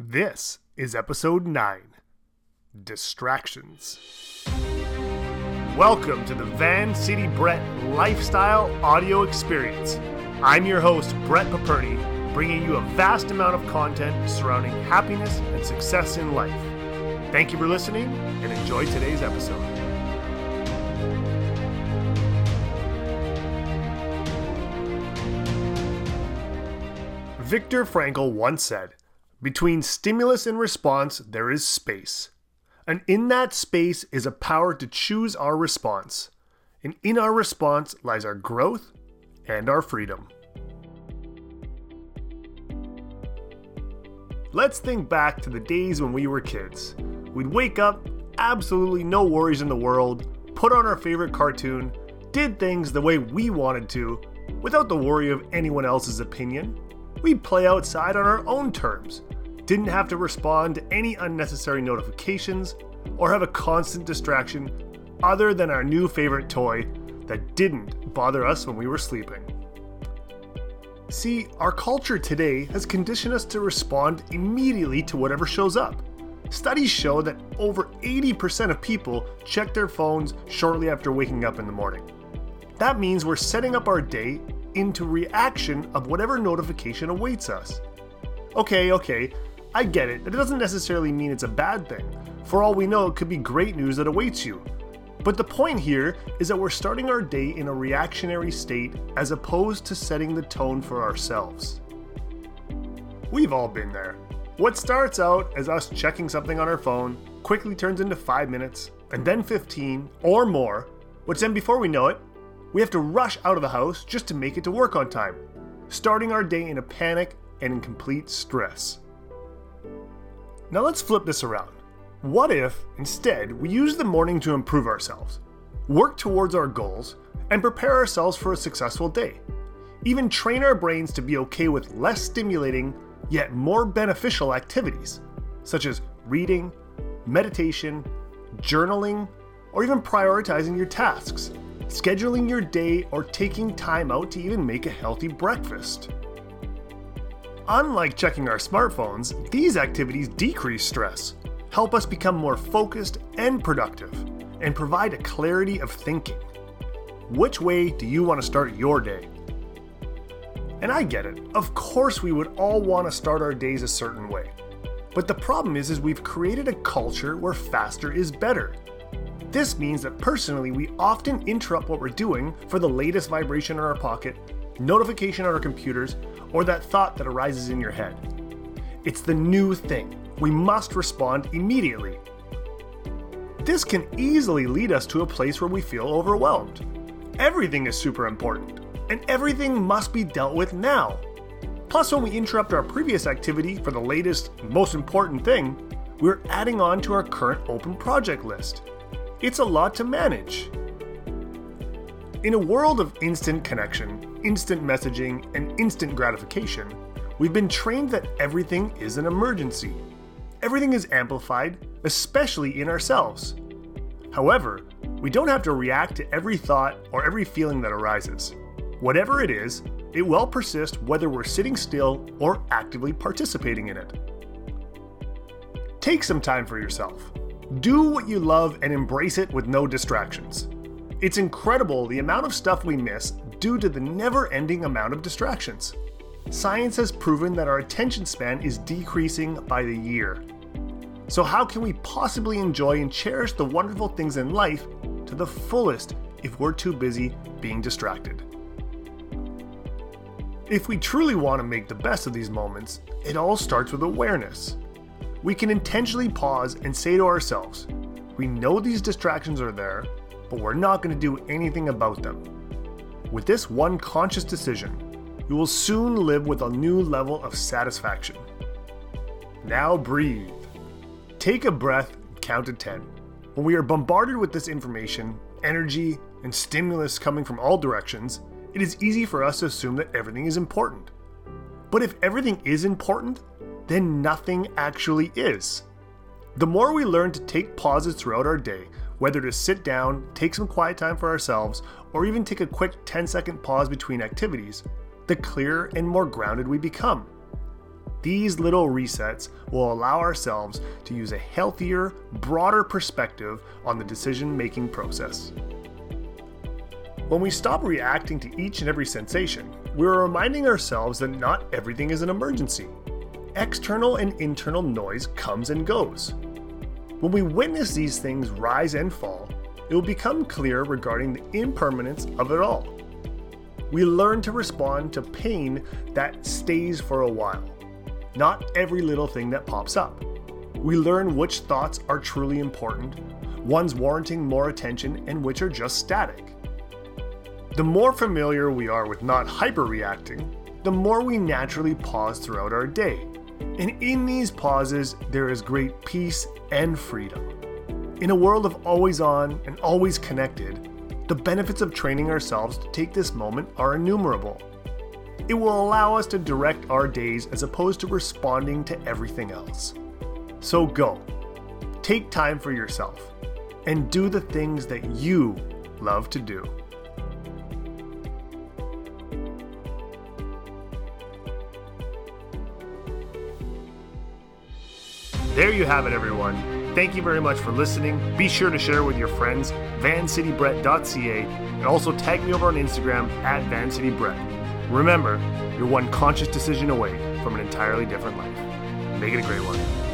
This is episode 9 Distractions. Welcome to the Van City Brett Lifestyle Audio Experience. I'm your host, Brett Paperny, bringing you a vast amount of content surrounding happiness and success in life. Thank you for listening and enjoy today's episode. Viktor Frankl once said, Between stimulus and response, there is space. And in that space is a power to choose our response. And in our response lies our growth and our freedom. Let's think back to the days when we were kids. We'd wake up, absolutely no worries in the world, put on our favorite cartoon, did things the way we wanted to, without the worry of anyone else's opinion. We'd play outside on our own terms, didn't have to respond to any unnecessary notifications, or have a constant distraction other than our new favorite toy that didn't bother us when we were sleeping. See, our culture today has conditioned us to respond immediately to whatever shows up. Studies show that over 80% of people check their phones shortly after waking up in the morning. That means we're setting up our day into reaction of whatever notification awaits us. Okay, okay, I get it. It doesn't necessarily mean it's a bad thing. For all we know, it could be great news that awaits you. But the point here is that we're starting our day in a reactionary state as opposed to setting the tone for ourselves. We've all been there. What starts out as us checking something on our phone quickly turns into 5 minutes, and then 15 or more, which then before we know it, we have to rush out of the house just to make it to work on time, starting our day in a panic and in complete stress. Now let's flip this around. What if, instead, we use the morning to improve ourselves, work towards our goals, and prepare ourselves for a successful day? Even train our brains to be okay with less stimulating, yet more beneficial activities, such as reading, meditation, journaling, or even prioritizing your tasks, scheduling your day, or taking time out to even make a healthy breakfast. Unlike checking our smartphones, these activities decrease stress, help us become more focused and productive, and provide a clarity of thinking. Which way do you want to start your day? And I get it. Of course we would all want to start our days a certain way. But the problem is is we've created a culture where faster is better. This means that personally we often interrupt what we're doing for the latest vibration in our pocket, notification on our computers, or that thought that arises in your head. It's the new thing. We must respond immediately. This can easily lead us to a place where we feel overwhelmed. Everything is super important, and everything must be dealt with now. Plus, when we interrupt our previous activity for the latest, most important thing, we're adding on to our current open project list. It's a lot to manage. In a world of instant connection, instant messaging, and instant gratification, we've been trained that everything is an emergency. Everything is amplified, especially in ourselves. However, we don't have to react to every thought or every feeling that arises. Whatever it is, it will persist whether we're sitting still or actively participating in it. Take some time for yourself. Do what you love and embrace it with no distractions. It's incredible the amount of stuff we miss due to the never ending amount of distractions. Science has proven that our attention span is decreasing by the year. So, how can we possibly enjoy and cherish the wonderful things in life to the fullest if we're too busy being distracted? If we truly want to make the best of these moments, it all starts with awareness. We can intentionally pause and say to ourselves, We know these distractions are there, but we're not going to do anything about them. With this one conscious decision, you will soon live with a new level of satisfaction. Now breathe. Take a breath count to 10. When we are bombarded with this information, energy, and stimulus coming from all directions, it is easy for us to assume that everything is important. But if everything is important, then nothing actually is. The more we learn to take pauses throughout our day, whether to sit down, take some quiet time for ourselves, or even take a quick 10 second pause between activities, the clearer and more grounded we become. These little resets will allow ourselves to use a healthier, broader perspective on the decision making process. When we stop reacting to each and every sensation, we're reminding ourselves that not everything is an emergency. External and internal noise comes and goes. When we witness these things rise and fall, it will become clear regarding the impermanence of it all. We learn to respond to pain that stays for a while, not every little thing that pops up. We learn which thoughts are truly important, ones warranting more attention, and which are just static. The more familiar we are with not hyperreacting, the more we naturally pause throughout our day. And in these pauses, there is great peace and freedom. In a world of always on and always connected, the benefits of training ourselves to take this moment are innumerable. It will allow us to direct our days as opposed to responding to everything else. So go, take time for yourself, and do the things that you love to do. There you have it, everyone. Thank you very much for listening. Be sure to share with your friends, vancitybrett.ca, and also tag me over on Instagram at vancitybrett. Remember, you're one conscious decision away from an entirely different life. Make it a great one.